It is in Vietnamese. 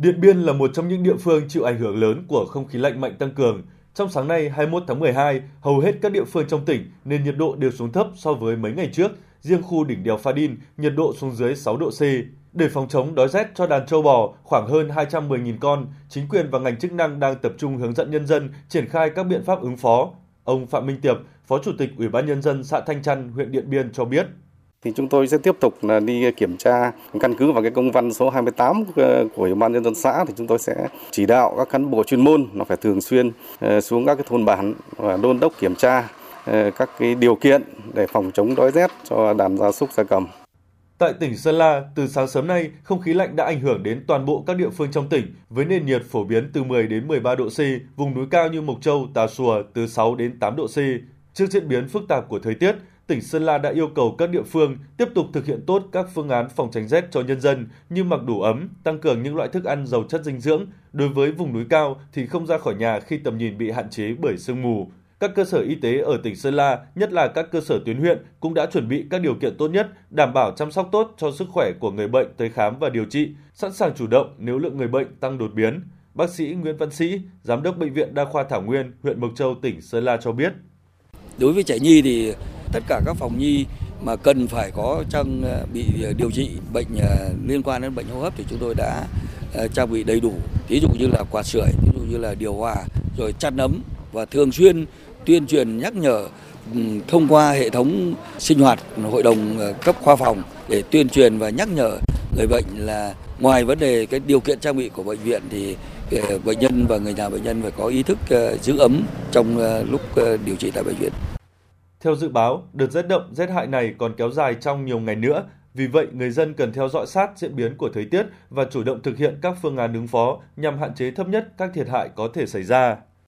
Điện Biên là một trong những địa phương chịu ảnh hưởng lớn của không khí lạnh mạnh tăng cường. Trong sáng nay 21 tháng 12, hầu hết các địa phương trong tỉnh nên nhiệt độ đều xuống thấp so với mấy ngày trước. Riêng khu đỉnh đèo Pha Đin, nhiệt độ xuống dưới 6 độ C. Để phòng chống đói rét cho đàn trâu bò khoảng hơn 210.000 con, chính quyền và ngành chức năng đang tập trung hướng dẫn nhân dân triển khai các biện pháp ứng phó. Ông Phạm Minh Tiệp, Phó Chủ tịch Ủy ban Nhân dân xã Thanh Trăn, huyện Điện Biên cho biết thì chúng tôi sẽ tiếp tục là đi kiểm tra căn cứ vào cái công văn số 28 ờ, của Ủy ban nhân dân xã thì chúng tôi sẽ chỉ đạo các cán bộ chuyên môn nó phải thường xuyên ờ, xuống các cái thôn bản và đôn đốc kiểm tra ờ, các cái điều kiện để phòng chống đói rét cho đàn gia súc gia cầm. Tại tỉnh Sơn La, từ sáng sớm nay, không khí lạnh đã ảnh hưởng đến toàn bộ các địa phương trong tỉnh với nền nhiệt phổ biến từ 10 đến 13 độ C, vùng núi cao như Mộc Châu, Tà Xùa từ 6 đến 8 độ C. Trước diễn biến phức tạp của thời tiết, tỉnh Sơn La đã yêu cầu các địa phương tiếp tục thực hiện tốt các phương án phòng tránh rét cho nhân dân như mặc đủ ấm, tăng cường những loại thức ăn giàu chất dinh dưỡng. Đối với vùng núi cao thì không ra khỏi nhà khi tầm nhìn bị hạn chế bởi sương mù. Các cơ sở y tế ở tỉnh Sơn La, nhất là các cơ sở tuyến huyện, cũng đã chuẩn bị các điều kiện tốt nhất, đảm bảo chăm sóc tốt cho sức khỏe của người bệnh tới khám và điều trị, sẵn sàng chủ động nếu lượng người bệnh tăng đột biến. Bác sĩ Nguyễn Văn Sĩ, Giám đốc Bệnh viện Đa khoa Thảo Nguyên, huyện Mộc Châu, tỉnh Sơn La cho biết. Đối với trẻ nhi thì tất cả các phòng nhi mà cần phải có trang ờ, bị ờ, điều trị bệnh ờ, liên quan đến bệnh hô hấp thì chúng tôi đã trang bị đầy đủ ví dụ như là quạt sưởi ví dụ như là điều hòa, rồi chăn ấm và thường xuyên tuyên truyền nhắc nhở thông qua hệ thống sinh hoạt hội đồng cấp khoa phòng để tuyên truyền và nhắc nhở người bệnh là ngoài vấn đề cái điều kiện trang bị của bệnh viện thì bệnh nhân và người nhà bệnh nhân phải có ý thức giữ ấm trong lúc điều trị tại bệnh viện. Theo dự báo, đợt rét đậm, rét hại này còn kéo dài trong nhiều ngày nữa. Vì vậy, người dân cần theo dõi sát diễn biến của thời tiết và chủ động thực hiện các phương án ứng phó nhằm hạn chế thấp nhất các thiệt hại có thể xảy ra.